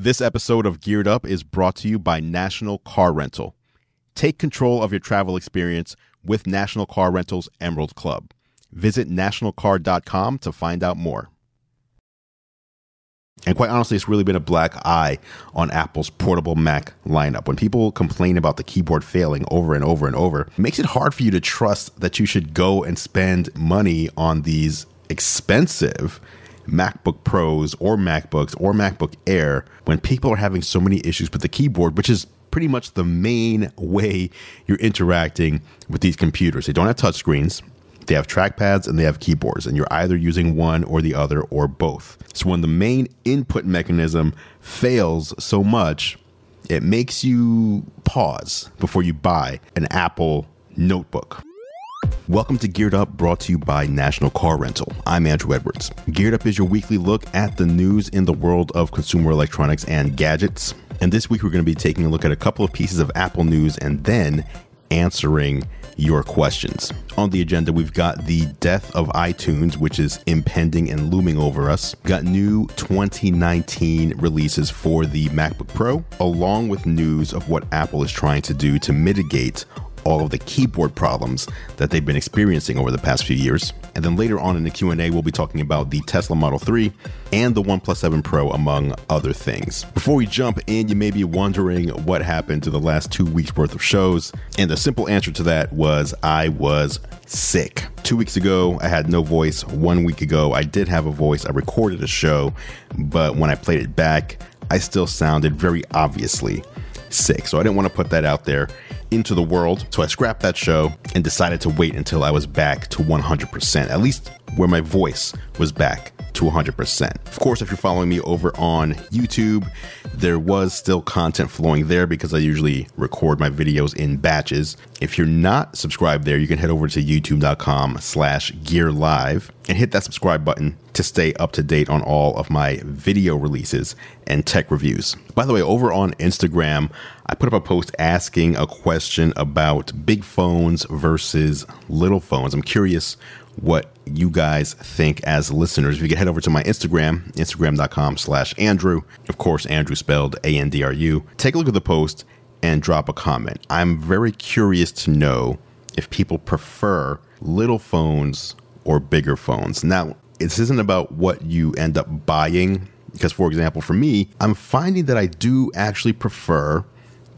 This episode of Geared Up is brought to you by National Car Rental. Take control of your travel experience with National Car Rental's Emerald Club. Visit nationalcar.com to find out more. And quite honestly, it's really been a black eye on Apple's portable Mac lineup. When people complain about the keyboard failing over and over and over, it makes it hard for you to trust that you should go and spend money on these expensive MacBook Pros or MacBooks or MacBook Air when people are having so many issues with the keyboard, which is pretty much the main way you're interacting with these computers. They don't have touchscreens. They have trackpads and they have keyboards, and you're either using one or the other or both. So when the main input mechanism fails so much, it makes you pause before you buy an Apple notebook. Welcome to Geared Up, brought to you by National Car Rental. I'm Andrew Edwards. Geared Up is your weekly look at the news in the world of consumer electronics and gadgets. And this week, we're going to be taking a look at a couple of pieces of Apple news and then answering your questions. On the agenda, we've got the death of iTunes, which is impending and looming over us. We've got new 2019 releases for the MacBook Pro, along with news of what Apple is trying to do to mitigate all of the keyboard problems that they've been experiencing over the past few years. And then later on in the Q&A, we'll be talking about the Tesla Model 3 and the OnePlus 7 Pro, among other things. Before we jump in, you may be wondering what happened to the last two weeks worth of shows. And the simple answer to that was I was sick. Two weeks ago, I had no voice. One week ago, I did have a voice. I recorded a show, but when I played it back, I still sounded very obviously sick. So I didn't want to put that out there into the world. So I scrapped that show and decided to wait until I was back to 100%, at least where my voice was back to 100%. Of course, if you're following me over on YouTube, there was still content flowing there because I usually record my videos in batches. If you're not subscribed there, you can head over to youtube.com slash gear live and hit that subscribe button to stay up to date on all of my video releases and tech reviews. By the way, over on Instagram, I put up a post asking a question about big phones versus little phones. I'm curious what you guys think as listeners. If you can head over to my Instagram, instagram.com slash Andru, of course, Andru spelled A N D R U. Take a look at the post and drop a comment. I'm very curious to know if people prefer little phones or bigger phones. Now, this isn't about what you end up buying, because, for example, for me, I'm finding that I do actually prefer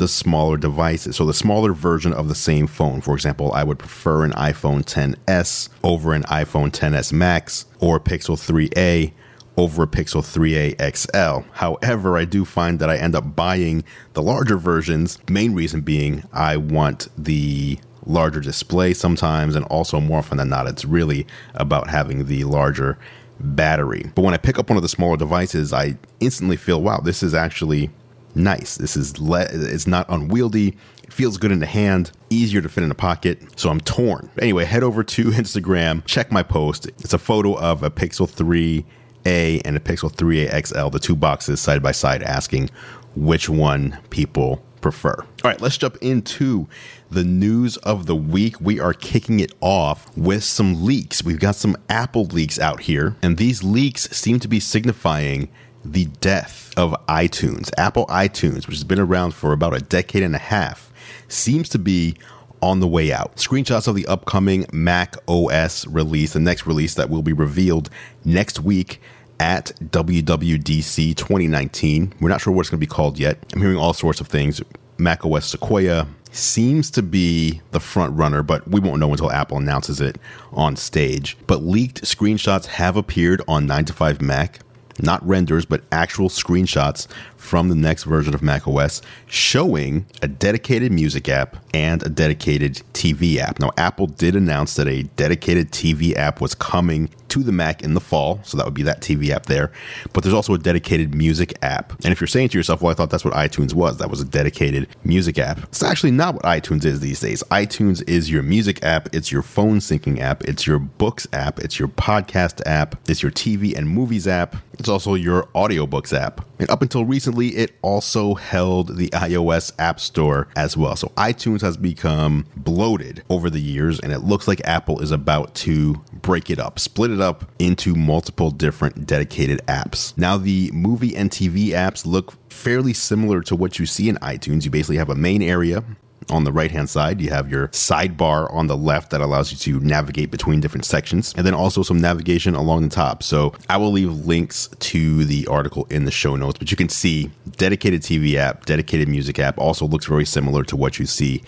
the smaller devices. So the smaller version of the same phone. For example, I would prefer an iPhone 10s over an iPhone 10s Max or Pixel 3a over a Pixel 3a XL. However, I do find that I end up buying the larger versions. Main reason being I want the larger display sometimes, and also more often than not, it's really about having the larger battery. But when I pick up one of the smaller devices, I instantly feel, wow, this is actually nice. This is le- it's not unwieldy. It feels good in the hand, easier to fit in a pocket. So I'm torn. Anyway, head over to Instagram, check my post. It's a photo of a Pixel 3a and a Pixel 3a XL, the two boxes side by side, asking which one people prefer. All right, let's jump into the news of the week. We are kicking it off with some leaks. We've got some Apple leaks out here, and these leaks seem to be signifying the death of iTunes. Apple iTunes, which has been around for about a decade and a half, seems to be on the way out. Screenshots of the upcoming Mac OS release, the next release that will be revealed next week at WWDC 2019. We're not sure what it's going to be called yet. I'm hearing all sorts of things. Mac OS Sequoia seems to be the front runner, but we won't know until Apple announces it on stage. But leaked screenshots have appeared on 9 to 5 Mac not renders, but actual screenshots from the next version of macOS showing a dedicated music app and a dedicated TV app. Now, Apple did announce that a dedicated TV app was coming to the Mac in the fall, so that would be that TV app there. But there's also a dedicated music app. And if you're saying to yourself, well, I thought that's what iTunes was, that was a dedicated music app. It's actually not what iTunes is these days. iTunes is your music app, it's your phone syncing app, it's your books app, it's your podcast app, it's your TV and movies app, It's also your audiobooks app. And up until recently, it also held the iOS App Store as well. So iTunes has become bloated over the years, and it looks like Apple is about to break it up, split it up into multiple different dedicated apps. Now, the movie and TV apps look fairly similar to what you see in iTunes. You basically have a main area on the right hand side. You have your sidebar on the left that allows you to navigate between different sections, and then also some navigation along the top. So I will leave links to the article in the show notes, but you can see dedicated TV app, dedicated music app also looks very similar to what you see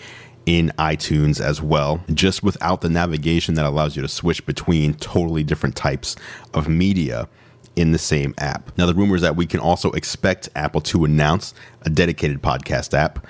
in iTunes as well, just without the navigation that allows you to switch between totally different types of media in the same app. Now, the rumor is that we can also expect Apple to announce a dedicated podcast app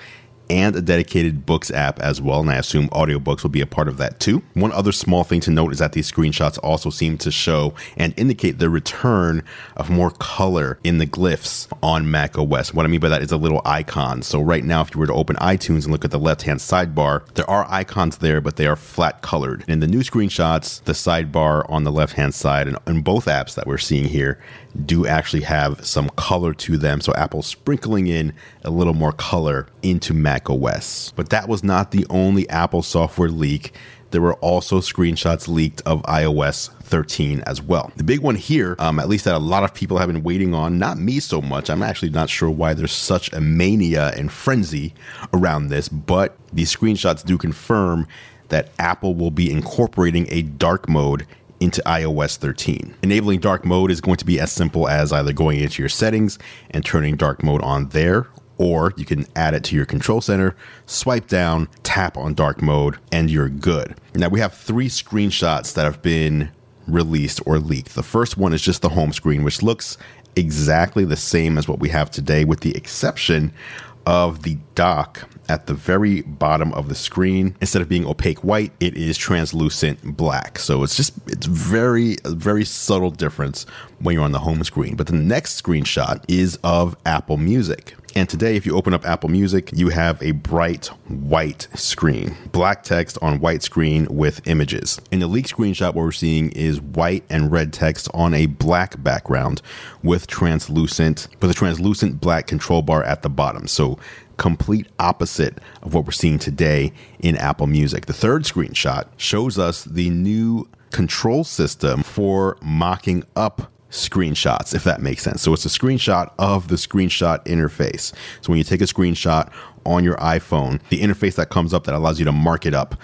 and a dedicated books app as well. And I assume audiobooks will be a part of that too. One other small thing to note is that these screenshots also seem to show and indicate the return of more color in the glyphs on Mac OS. What I mean by that is a little icon. So right now, if you were to open iTunes and look at the left hand sidebar, there are icons there, but they are flat colored. In the new screenshots, the sidebar on the left hand side and in both apps that we're seeing here do actually have some color to them. So Apple's sprinkling in a little more color into Mac OS. But that was not the only Apple software leak. There were also screenshots leaked of iOS 13 as well. The big one here, um, at least that a lot of people have been waiting on, not me so much. I'm actually not sure why there's such a mania and frenzy around this, but these screenshots do confirm that Apple will be incorporating a dark mode into iOS 13. Enabling dark mode is going to be as simple as either going into your settings and turning dark mode on there, or you can add it to your control center, swipe down, tap on dark mode, and you're good. Now we have three screenshots that have been released or leaked. The first one is just the home screen, which looks exactly the same as what we have today, with the exception of the dock at the very bottom of the screen. Instead of being opaque white, it is translucent black. So it's just, it's very, very subtle difference when you're on the home screen. But the next screenshot is of Apple Music. And today, if you open up Apple Music, you have a bright white screen, black text on white screen with images. In the leaked screenshot, what we're seeing is white and red text on a black background with translucent, with a translucent black control bar at the bottom. So complete opposite of what we're seeing today in Apple Music. The third screenshot shows us the new control system for mocking up screenshots, if that makes sense. So it's a screenshot of the screenshot interface. So when you take a screenshot on your iPhone, the interface that comes up that allows you to mark it up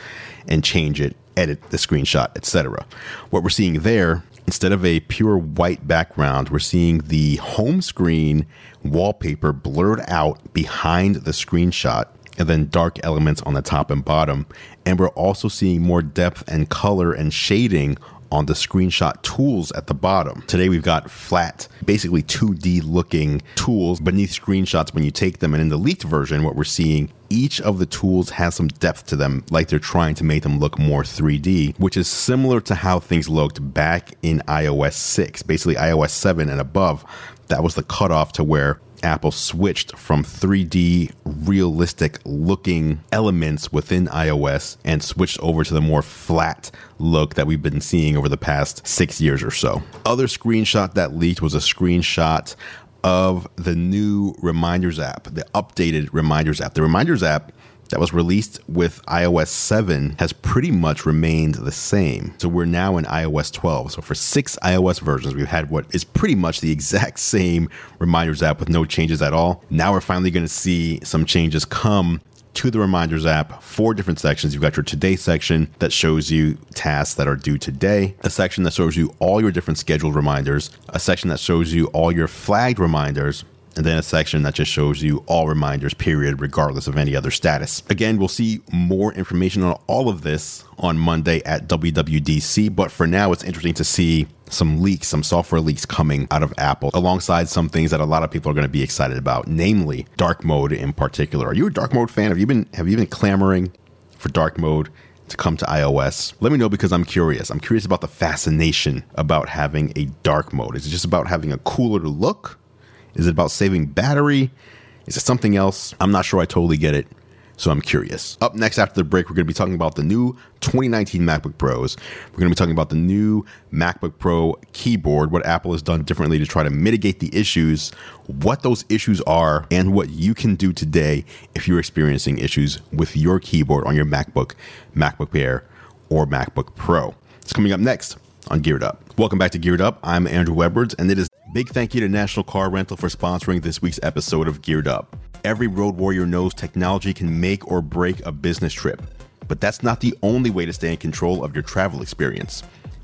and change it, edit the screenshot, etc. What we're seeing there instead of a pure white background, we're seeing the home screen wallpaper blurred out behind the screenshot and then dark elements on the top and bottom. And we're also seeing more depth and color and shading on the screenshot tools at the bottom. Today we've got flat, basically 2D looking tools beneath screenshots when you take them. And in the leaked version, what we're seeing, each of the tools has some depth to them, like they're trying to make them look more 3D, which is similar to how things looked back in iOS 6, basically iOS 7 and above. That was the cutoff to where Apple switched from 3D realistic looking elements within iOS and switched over to the more flat look that we've been seeing over the past six years or so. Other screenshot that leaked was a screenshot of the new Reminders app, the updated Reminders app. The Reminders app that was released with iOS 7 has pretty much remained the same. So we're now in iOS 12. So for six iOS versions, we've had what is pretty much the exact same reminders app with no changes at all. Now we're finally going to see some changes come to the reminders app four different sections you've got your today section that shows you tasks that are due today a section that shows you all your different scheduled reminders a section that shows you all your flagged reminders and then a section that just shows you all reminders, period, regardless of any other status. Again, we'll see more information on all of this on Monday at WWDC, but for now, it's interesting to see some leaks, some software leaks coming out of Apple, alongside some things that a lot of people are going to be excited about, namely dark mode in particular. Are you a dark mode fan? Have you been have you been clamoring for dark mode? to come to iOS? Let me know because I'm curious. I'm curious about the fascination about having a dark mode. Is it just about having a cooler look? Is it about saving battery? Is it something else? I'm not sure I totally get it. So I'm curious. Up next after the break, we're going to be talking about the new 2019 MacBook Pros. We're going to be talking about the new MacBook Pro keyboard, what Apple has done differently to try to mitigate the issues, what those issues are, and what you can do today if you're experiencing issues with your keyboard on your MacBook, MacBook Air, or MacBook Pro. It's coming up next on Geared Up. Welcome back to Geared Up. I'm Andrew Edwards, and it is big thank you to National Car Rental for sponsoring this week's episode of Geared Up. Every road warrior knows technology can make or break a business trip, but that's not the only way to stay in control of your travel experience.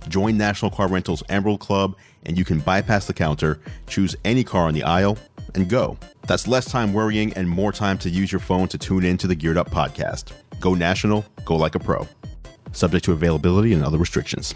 Join National Car Rental's Emerald Club, and you can bypass the counter, choose any car on the aisle, and go. That's less time worrying and more time to use your phone to tune in to the Geared Up podcast. Go national, go like a pro. Subject to availability and other restrictions.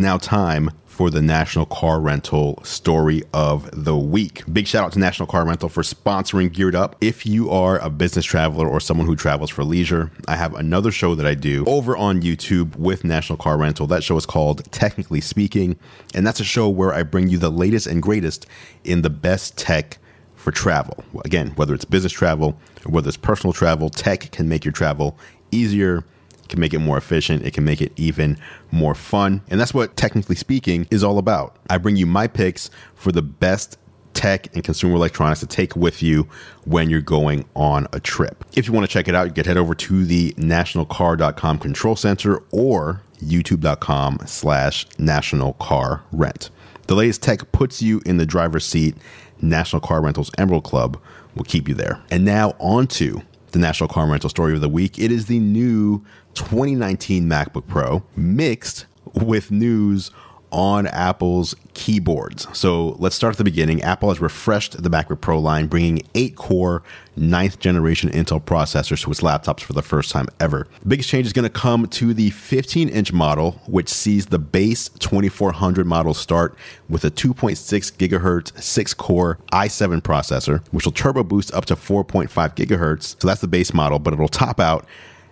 Now, time for the National Car Rental story of the week. Big shout out to National Car Rental for sponsoring Geared Up. If you are a business traveler or someone who travels for leisure, I have another show that I do over on YouTube with National Car Rental. That show is called Technically Speaking, and that's a show where I bring you the latest and greatest in the best tech for travel. Again, whether it's business travel or whether it's personal travel, tech can make your travel easier can make it more efficient. It can make it even more fun. And that's what technically speaking is all about. I bring you my picks for the best tech and consumer electronics to take with you when you're going on a trip. If you want to check it out, you can head over to the nationalcar.com control center or youtube.com slash national car rent. The latest tech puts you in the driver's seat. National Car Rentals Emerald Club will keep you there. And now on to the National Car Rental Story of the Week. It is the new 2019 MacBook Pro mixed with news on Apple's keyboards. So let's start at the beginning. Apple has refreshed the MacBook Pro line, bringing 8 core, ninth generation Intel processors to its laptops for the first time ever. The biggest change is going to come to the 15 inch model, which sees the base 2400 model start with a 2.6 gigahertz, 6 core i7 processor, which will turbo boost up to 4.5 gigahertz. So that's the base model, but it'll top out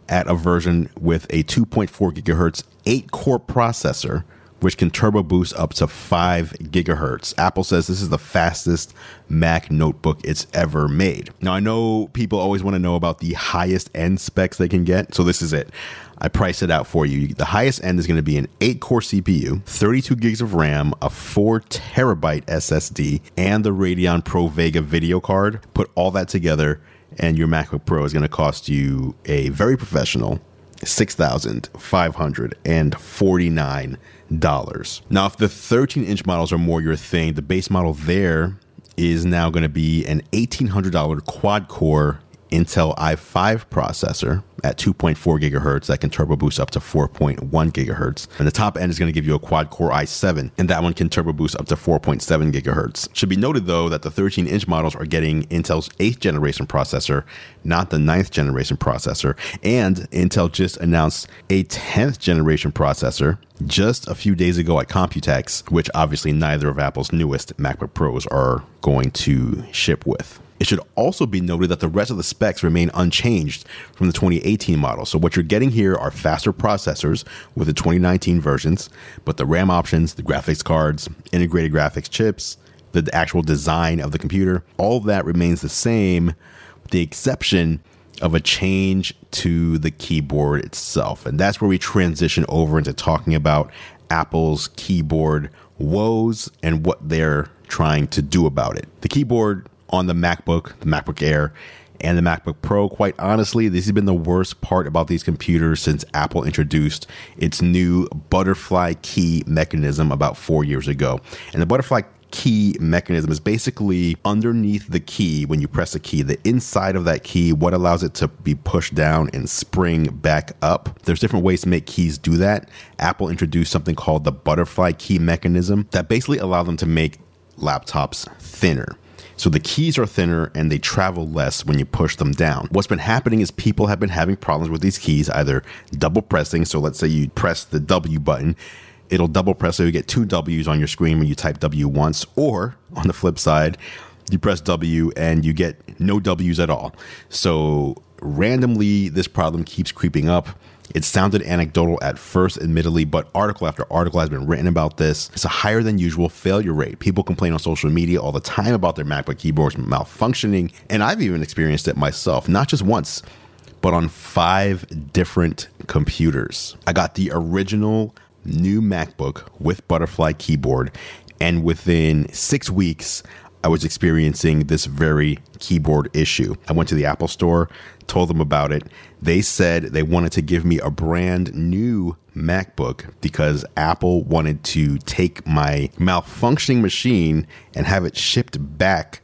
at a version with a 2.4 gigahertz, 8 core processor which can turbo boost up to 5 gigahertz. Apple says this is the fastest Mac notebook it's ever made. Now, I know people always want to know about the highest end specs they can get, so this is it. I price it out for you. The highest end is going to be an 8 core CPU, 32 gigs of RAM, a 4 terabyte SSD, and the Radeon Pro Vega video card. Put all that together, and your MacBook Pro is going to cost you a very professional $6,549. Now, if the 13 inch models are more your thing, the base model there is now going to be an $1,800 quad core Intel i5 processor at 2.4 gigahertz that can turbo boost up to 4.1 gigahertz. And the top end is going to give you a quad core i7, and that one can turbo boost up to 4.7 gigahertz. Should be noted though that the 13 inch models are getting Intel's 8th generation processor, not the 9th generation processor. And Intel just announced a 10th generation processor just a few days ago at Computex, which obviously neither of Apple's newest MacBook Pros are going to ship with. It should also be noted that the rest of the specs remain unchanged from the 2018 model. So, what you're getting here are faster processors with the 2019 versions, but the RAM options, the graphics cards, integrated graphics chips, the actual design of the computer, all that remains the same, with the exception of a change to the keyboard itself. And that's where we transition over into talking about Apple's keyboard woes and what they're trying to do about it. The keyboard on the MacBook, the MacBook Air, and the MacBook Pro. Quite honestly, this has been the worst part about these computers since Apple introduced its new butterfly key mechanism about four years ago. And the butterfly key mechanism is basically underneath the key when you press a key the inside of that key what allows it to be pushed down and spring back up there's different ways to make keys do that apple introduced something called the butterfly key mechanism that basically allowed them to make laptops thinner so the keys are thinner and they travel less when you push them down. What's been happening is people have been having problems with these keys, either double pressing. So let's say you press the W button, it'll double press so you get two W's on your screen when you type W once, or on the flip side, you press W and you get no W's at all. So randomly, this problem keeps creeping up. It sounded anecdotal at first, admittedly, but article after article has been written about this. It's a higher than usual failure rate. People complain on social media all the time about their MacBook keyboards malfunctioning, and I've even experienced it myself, not just once, but on five different computers. I got the original new MacBook with butterfly keyboard, and within six weeks, I was experiencing this very keyboard issue. I went to the Apple store, told them about it. They said they wanted to give me a brand new MacBook because Apple wanted to take my malfunctioning machine and have it shipped back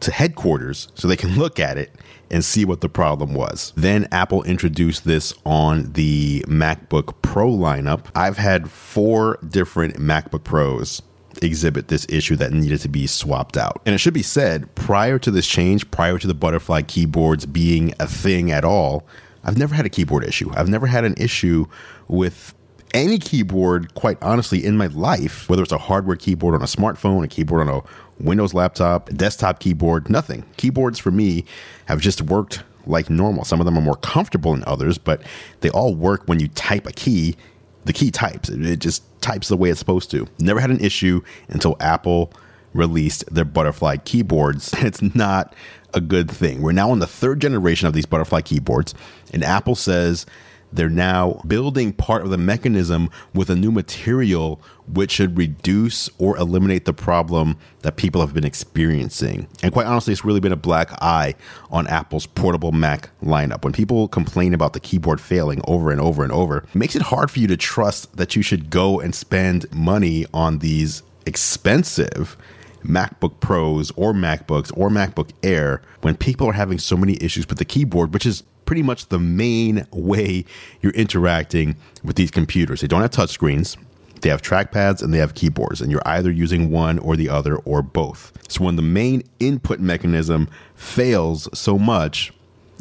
to headquarters so they can look at it and see what the problem was. Then Apple introduced this on the MacBook Pro lineup. I've had four different MacBook Pros exhibit this issue that needed to be swapped out. And it should be said, prior to this change, prior to the butterfly keyboards being a thing at all, I've never had a keyboard issue. I've never had an issue with any keyboard, quite honestly, in my life, whether it's a hardware keyboard on a smartphone, a keyboard on a Windows laptop, a desktop keyboard, nothing. Keyboards for me have just worked like normal. Some of them are more comfortable than others, but they all work when you type a key. The key types. It just types the way it's supposed to. Never had an issue until Apple released their butterfly keyboards. It's not a good thing. We're now on the third generation of these butterfly keyboards, and Apple says they're now building part of the mechanism with a new material which should reduce or eliminate the problem that people have been experiencing. And quite honestly, it's really been a black eye on Apple's portable Mac lineup. When people complain about the keyboard failing over and over and over, it makes it hard for you to trust that you should go and spend money on these expensive MacBook Pros or MacBooks or MacBook Air when people are having so many issues with the keyboard, which is pretty much the main way you're interacting with these computers. They don't have touchscreens. They have trackpads and they have keyboards, and you're either using one or the other or both. So when the main input mechanism fails so much,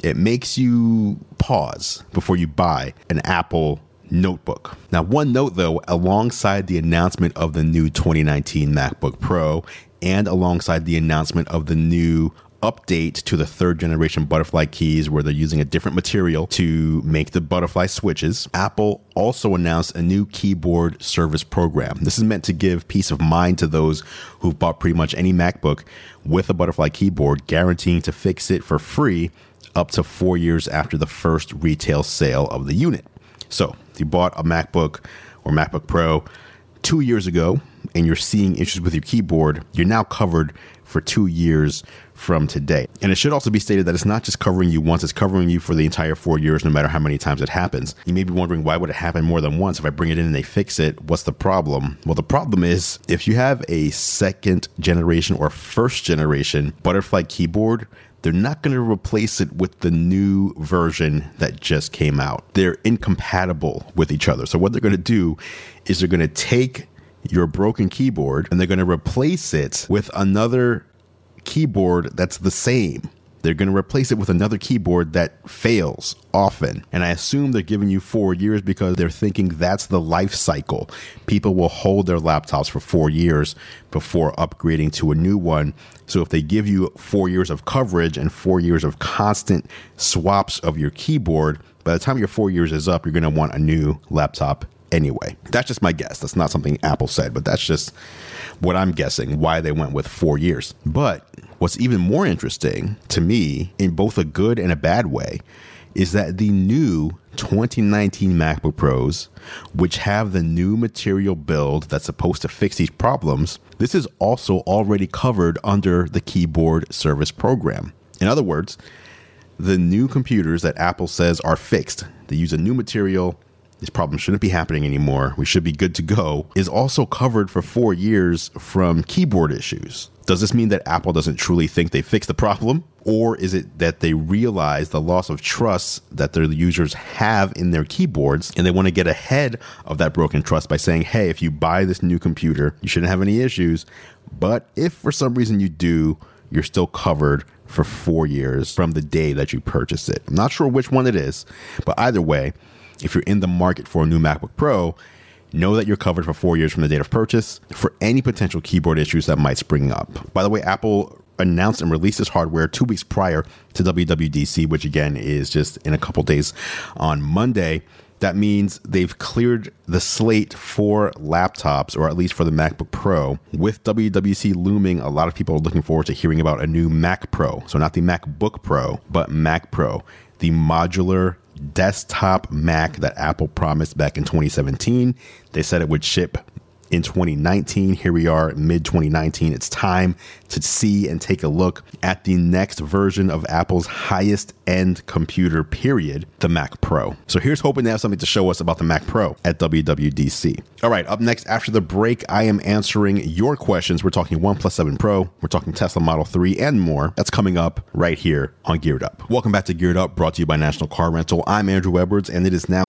it makes you pause before you buy an Apple notebook. Now, one note though, alongside the announcement of the new 2019 MacBook Pro and alongside the announcement of the new update to the third generation butterfly keys where they're using a different material to make the butterfly switches. Apple also announced a new keyboard service program. This is meant to give peace of mind to those who've bought pretty much any MacBook with a butterfly keyboard, guaranteeing to fix it for free up to four years after the first retail sale of the unit. So, if you bought a MacBook or MacBook Pro two years ago and you're seeing issues with your keyboard, you're now covered for two years from today. And it should also be stated that it's not just covering you once, it's covering you for the entire four years, no matter how many times it happens. You may be wondering why would it happen more than once? If I bring it in and they fix it, what's the problem? Well, the problem is if you have a second generation or first generation butterfly keyboard, they're not going to replace it with the new version that just came out. They're incompatible with each other. So, what they're going to do is they're going to take your broken keyboard and they're going to replace it with another keyboard that's the same. They're going to replace it with another keyboard that fails often. And I assume they're giving you four years because they're thinking that's the life cycle. People will hold their laptops for four years before upgrading to a new one. So if they give you four years of coverage and four years of constant swaps of your keyboard, by the time your four years is up, you're going to want a new laptop anyway. That's just my guess. That's not something Apple said, but that's just what I'm guessing why they went with four years. But what's even more interesting to me, in both a good and a bad way, is that the new 2019 MacBook Pros, which have the new material build that's supposed to fix these problems, this is also already covered under the keyboard service program. In other words, the new computers that Apple says are fixed, they use a new material this problem shouldn't be happening anymore. We should be good to go, is also covered for four years from keyboard issues. Does this mean that Apple doesn't truly think they fixed the problem? Or is it that they realize the loss of trust that their users have in their keyboards and they want to get ahead of that broken trust by saying, hey, if you buy this new computer, you shouldn't have any issues. But if for some reason you do, you're still covered for four years from the day that you purchased it. I'm not sure which one it is, but either way, if you're in the market for a new MacBook Pro, know that you're covered for four years from the date of purchase for any potential keyboard issues that might spring up. By the way, Apple announced and released this hardware two weeks prior to WWDC, which again is just in a couple days on Monday. That means they've cleared the slate for laptops, or at least for the MacBook Pro. With WWDC looming, a lot of people are looking forward to hearing about a new Mac Pro. So, not the MacBook Pro, but Mac Pro, the modular desktop Mac that Apple promised back in 2017. They said it would ship in 2019. Here we are, mid 2019. It's time to see and take a look at the next version of Apple's highest end computer, period, the Mac Pro. So here's hoping to have something to show us about the Mac Pro at WWDC. All right, up next after the break, I am answering your questions. We're talking OnePlus 7 Pro, we're talking Tesla Model 3, and more. That's coming up right here on Geared Up. Welcome back to Geared Up, brought to you by National Car Rental. I'm Andrew Edwards, and it is now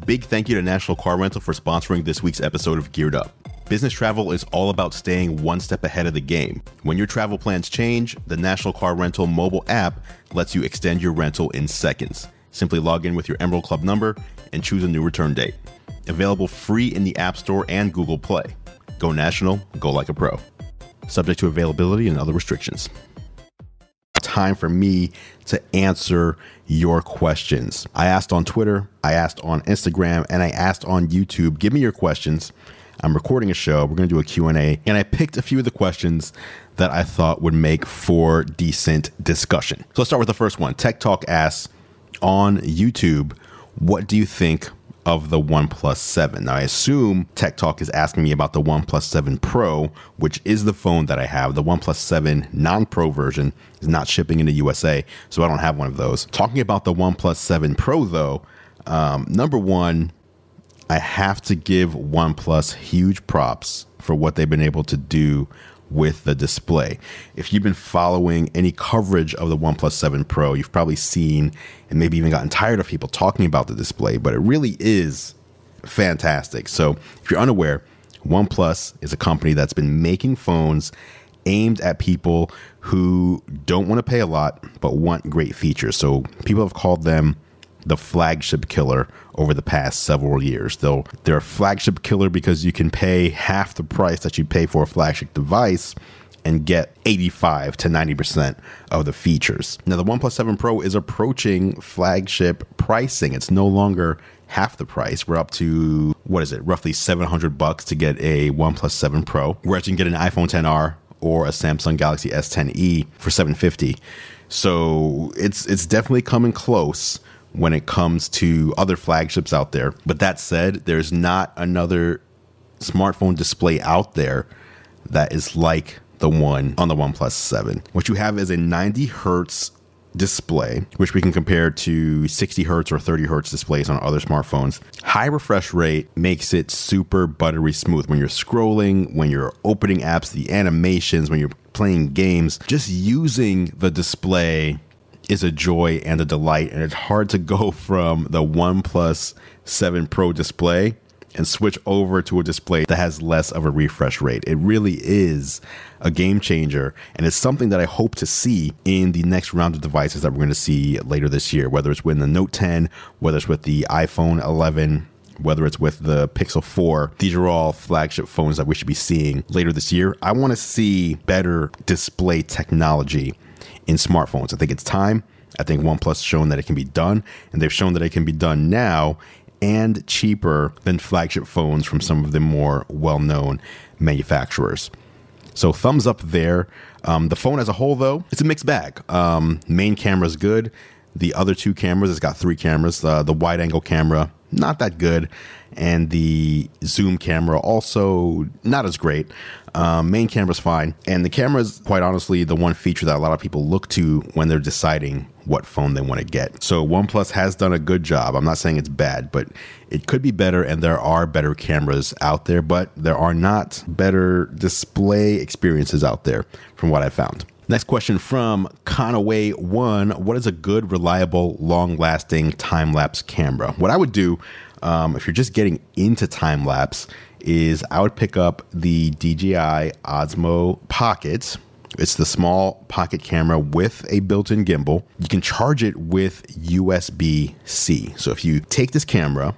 Big thank you to National Car Rental for sponsoring this week's episode of Geared Up. Business travel is all about staying one step ahead of the game. When your travel plans change, the National Car Rental mobile app lets you extend your rental in seconds. Simply log in with your Emerald Club number and choose a new return date. Available free in the App Store and Google Play. Go national, go like a pro. Subject to availability and other restrictions time for me to answer your questions. I asked on Twitter, I asked on Instagram, and I asked on YouTube. Give me your questions. I'm recording a show. We're going to do a Q&A, and I picked a few of the questions that I thought would make for decent discussion. So let's start with the first one. Tech Talk asks on YouTube, what do you think of the OnePlus 7. Now, I assume Tech Talk is asking me about the OnePlus 7 Pro, which is the phone that I have. The OnePlus 7 non Pro version is not shipping in the USA, so I don't have one of those. Talking about the OnePlus 7 Pro, though, um, number one, I have to give OnePlus huge props for what they've been able to do with the display. If you've been following any coverage of the OnePlus 7 Pro, you've probably seen and maybe even gotten tired of people talking about the display, but it really is fantastic. So, if you're unaware, OnePlus is a company that's been making phones aimed at people who don't want to pay a lot but want great features. So, people have called them the flagship killer over the past several years. Though they're a flagship killer because you can pay half the price that you pay for a flagship device and get 85 to 90% of the features. Now, the OnePlus 7 Pro is approaching flagship pricing. It's no longer half the price. We're up to, what is it, roughly 700 bucks to get a OnePlus 7 Pro, whereas you can get an iPhone 10R or a Samsung Galaxy S10e for 750. So it's it's definitely coming close when it comes to other flagships out there. But that said, there's not another smartphone display out there that is like the one on the OnePlus 7. What you have is a 90 hertz display, which we can compare to 60 hertz or 30 hertz displays on other smartphones. High refresh rate makes it super buttery smooth when you're scrolling, when you're opening apps, the animations, when you're playing games. Just using the display is a joy and a delight. And it's hard to go from the OnePlus 7 Pro display and switch over to a display that has less of a refresh rate. It really is a game changer. And it's something that I hope to see in the next round of devices that we're going to see later this year, whether it's with the Note 10, whether it's with the iPhone 11 whether it's with the Pixel 4, these are all flagship phones that we should be seeing later this year. I want to see better display technology in smartphones. I think it's time. I think OnePlus shown that it can be done, and they've shown that it can be done now and cheaper than flagship phones from some of the more well known manufacturers. So, thumbs up there. Um, the phone as a whole, though, it's a mixed bag. Um, main camera is good. The other two cameras, it's got three cameras. Uh, the wide angle camera, not that good. And the zoom camera, also not as great. Um, main camera's fine. And the camera is, quite honestly, the one feature that a lot of people look to when they're deciding what phone they want to get. So OnePlus has done a good job. I'm not saying it's bad, but it could be better. And there are better cameras out there, but there are not better display experiences out there from what I found. Next question from Conaway One What is a good, reliable, long lasting time lapse camera? What I would do um, if you're just getting into time lapse is I would pick up the DJI Osmo Pocket. It's the small pocket camera with a built in gimbal. You can charge it with USB C. So if you take this camera,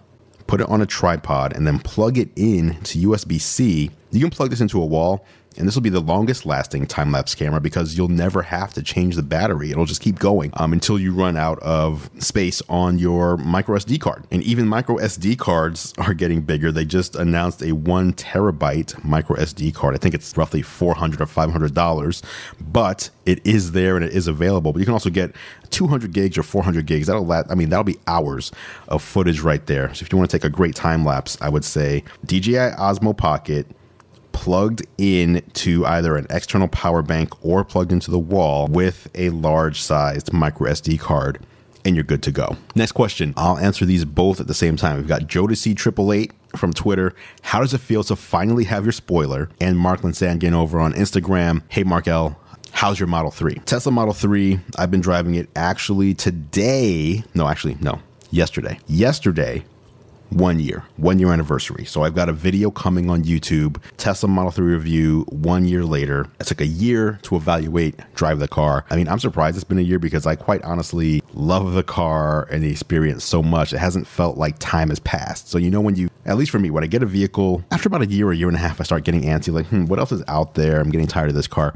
put it on a tripod, and then plug it in to USB C, you can plug this into a wall And this will be the longest lasting time lapse camera because you'll never have to change the battery. It'll just keep going um, until you run out of space on your micro SD card. And even micro SD cards are getting bigger. They just announced a one terabyte micro SD card. I think it's roughly 400 or $500, but it is there and it is available. But you can also get 200 gigs or 400 gigs. That'll let, I mean, that'll be hours of footage right there. So if you want to take a great time lapse, I would say DJI Osmo Pocket plugged in to either an external power bank or plugged into the wall with a large sized micro SD card and you're good to go. Next question. I'll answer these both at the same time. We've got Jodeci Triple Eight from Twitter. How does it feel to finally have your spoiler? And Markland Sandgen over on Instagram. Hey Mark L. How's your Model 3? Tesla Model 3, I've been driving it actually today. No, actually, no, yesterday. Yesterday, one year, one year anniversary. So I've got a video coming on YouTube, Tesla Model 3 review one year later. It took a year to evaluate, drive the car. I mean, I'm surprised it's been a year because I quite honestly love the car and the experience so much. It hasn't felt like time has passed. So, you know, when you, at least for me, when I get a vehicle, after about a year, a year and a half, I start getting antsy, like, hmm, what else is out there? I'm getting tired of this car.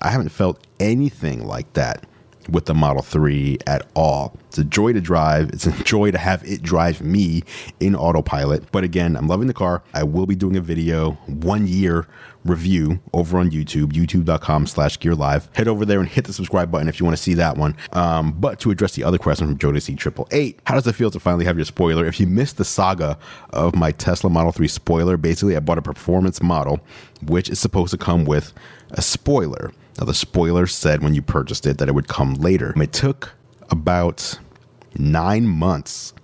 I haven't felt anything like that with the Model 3 at all. It's a joy to drive. It's a joy to have it drive me in autopilot. But again, I'm loving the car. I will be doing a video one year review over on YouTube, youtube.com slash gear live. Head over there and hit the subscribe button if you want to see that one. Um, but to address the other question from Jodeci Triple Eight, how does it feel to finally have your spoiler? If you missed the saga of my Tesla Model 3 spoiler, basically I bought a performance model, which is supposed to come with a spoiler. Now, the spoiler said when you purchased it that it would come later. It took about nine months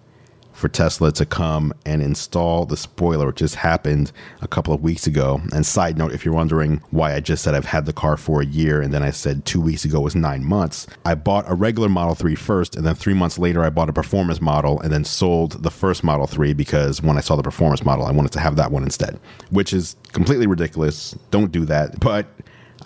for Tesla to come and install the spoiler. It just happened a couple of weeks ago. And side note, if you're wondering why I just said I've had the car for a year and then I said two weeks ago was nine months, I bought a regular Model 3 first, and then three months later, I bought a performance model and then sold the first Model 3 because when I saw the performance model, I wanted to have that one instead, which is completely ridiculous. Don't do that. But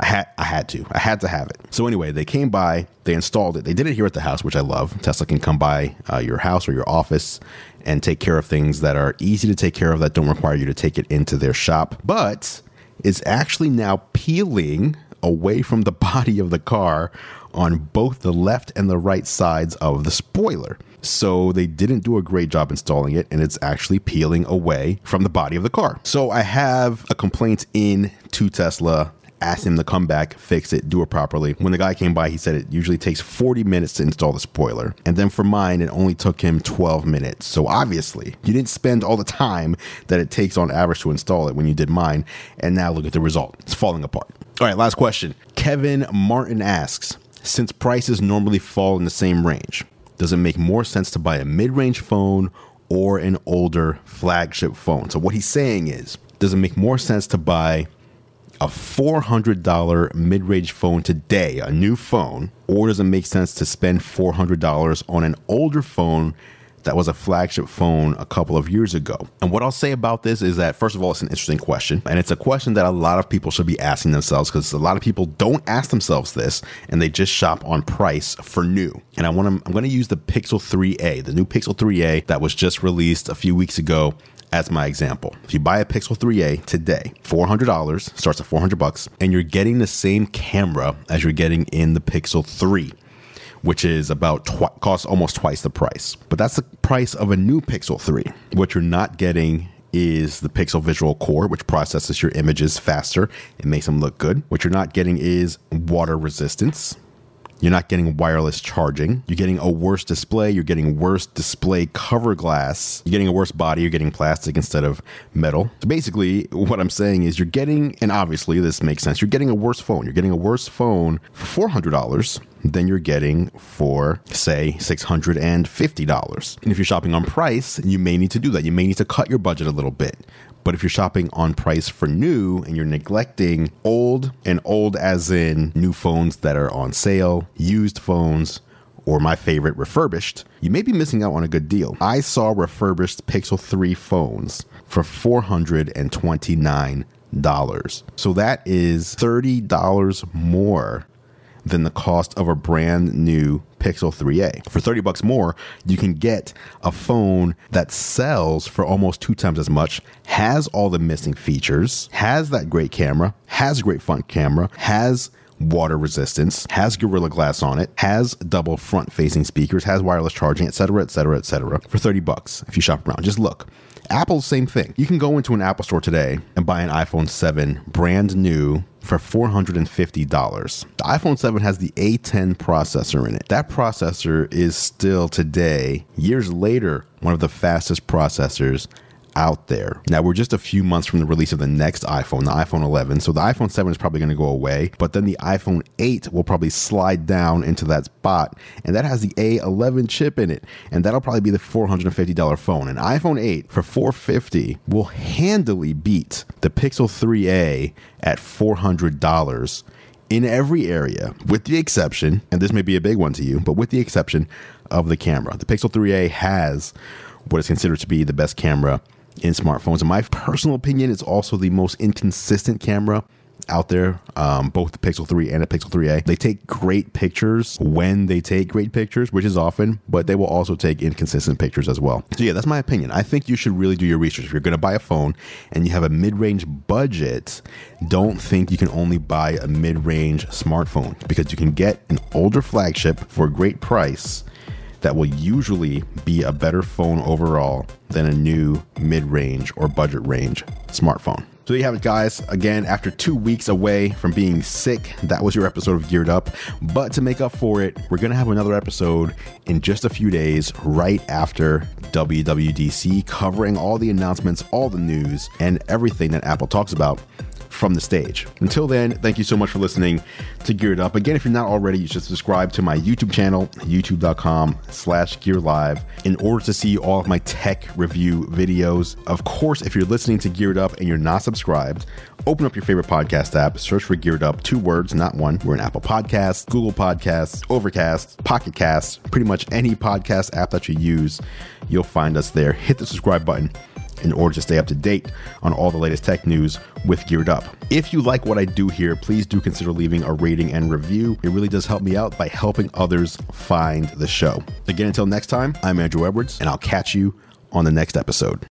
I had I had to. I had to have it. So anyway, they came by, they installed it. They did it here at the house, which I love. Tesla can come by uh, your house or your office and take care of things that are easy to take care of that don't require you to take it into their shop. But it's actually now peeling away from the body of the car on both the left and the right sides of the spoiler. So they didn't do a great job installing it, and it's actually peeling away from the body of the car. So I have a complaint in to Tesla asked him to come back, fix it, do it properly. When the guy came by, he said it usually takes 40 minutes to install the spoiler. And then for mine, it only took him 12 minutes. So obviously, you didn't spend all the time that it takes on average to install it when you did mine. And now look at the result. It's falling apart. All right, last question. Kevin Martin asks Since prices normally fall in the same range, does it make more sense to buy a mid range phone or an older flagship phone? So, what he's saying is, does it make more sense to buy a $400 mid range phone today, a new phone, or does it make sense to spend $400 on an older phone that was a flagship phone a couple of years ago? And what I'll say about this is that, first of all, it's an interesting question. And it's a question that a lot of people should be asking themselves because a lot of people don't ask themselves this and they just shop on price for new. And I want to, I'm going to use the Pixel 3a, the new Pixel 3a that was just released a few weeks ago as my example. If you buy a Pixel 3a today, $400 starts at 400 bucks, and you're getting the same camera as you're getting in the Pixel 3 which is about tw- costs almost twice the price. But that's the price of a new Pixel 3. What you're not getting is the Pixel Visual Core, which processes your images faster and makes them look good. What you're not getting is water resistance. You're not getting wireless charging. You're getting a worse display. You're getting worse display cover glass. You're getting a worse body. You're getting plastic instead of metal. So basically, what I'm saying is you're getting, and obviously this makes sense, you're getting a worse phone. You're getting a worse phone for $400 than you're getting for, say, $650. And if you're shopping on price, you may need to do that. You may need to cut your budget a little bit. But if you're shopping on price for new and you're neglecting old, and old as in new phones that are on sale, used phones, or my favorite, refurbished, you may be missing out on a good deal. I saw refurbished Pixel 3 phones for $429. So that is $30 more than the cost of a brand new Pixel 3a. For 30 bucks more, you can get a phone that sells for almost two times as much, has all the missing features, has that great camera, has a great front camera, has water resistance, has Gorilla Glass on it, has double front facing speakers, has wireless charging, etc., etc., etc. for 30 bucks if you shop around. Just look. Apple's same thing. You can go into an Apple store today and buy an iPhone 7 brand new for $450. The iPhone 7 has the A10 processor in it. That processor is still today, years later, one of the fastest processors out there. Now, we're just a few months from the release of the next iPhone, the iPhone 11. So the iPhone 7 is probably going to go away, but then the iPhone 8 will probably slide down into that spot. And that has the A11 chip in it. And that'll probably be the $450 phone. An iPhone 8 for 450 will handily beat the Pixel 3a at $400 in every area, with the exception, and this may be a big one to you, but with the exception of the camera. The Pixel 3a has what is considered to be the best camera in smartphones. In my personal opinion, it's also the most inconsistent camera out there, um, both the Pixel 3 and the Pixel 3a. They take great pictures when they take great pictures, which is often, but they will also take inconsistent pictures as well. So, yeah, that's my opinion. I think you should really do your research. If you're going to buy a phone and you have a mid range budget, don't think you can only buy a mid range smartphone because you can get an older flagship for a great price that will usually be a better phone overall than a new mid range or budget range smartphone. So there you have it, guys. Again, after two weeks away from being sick, that was your episode of Geared Up. But to make up for it, we're going to have another episode in just a few days, right after WWDC, covering all the announcements, all the news, and everything that Apple talks about from the stage. Until then, thank you so much for listening to Geared Up. Again, if you're not already, you should subscribe to my YouTube channel, youtube.com slash gear live, in order to see all of my tech review videos. Of course, if you're listening to Geared Up and you're not subscribed, open up your favorite podcast app, search for Geared Up, two words, not one. We're an Apple Podcasts, Google Podcasts, Overcast, Pocket Casts, pretty much any podcast app that you use, you'll find us there. Hit the subscribe button in order to stay up to date on all the latest tech news with Geared Up. If you like what I do here, please do consider leaving a rating and review. It really does help me out by helping others find the show. Again, until next time, I'm Andru Edwards, and I'll catch you on the next episode.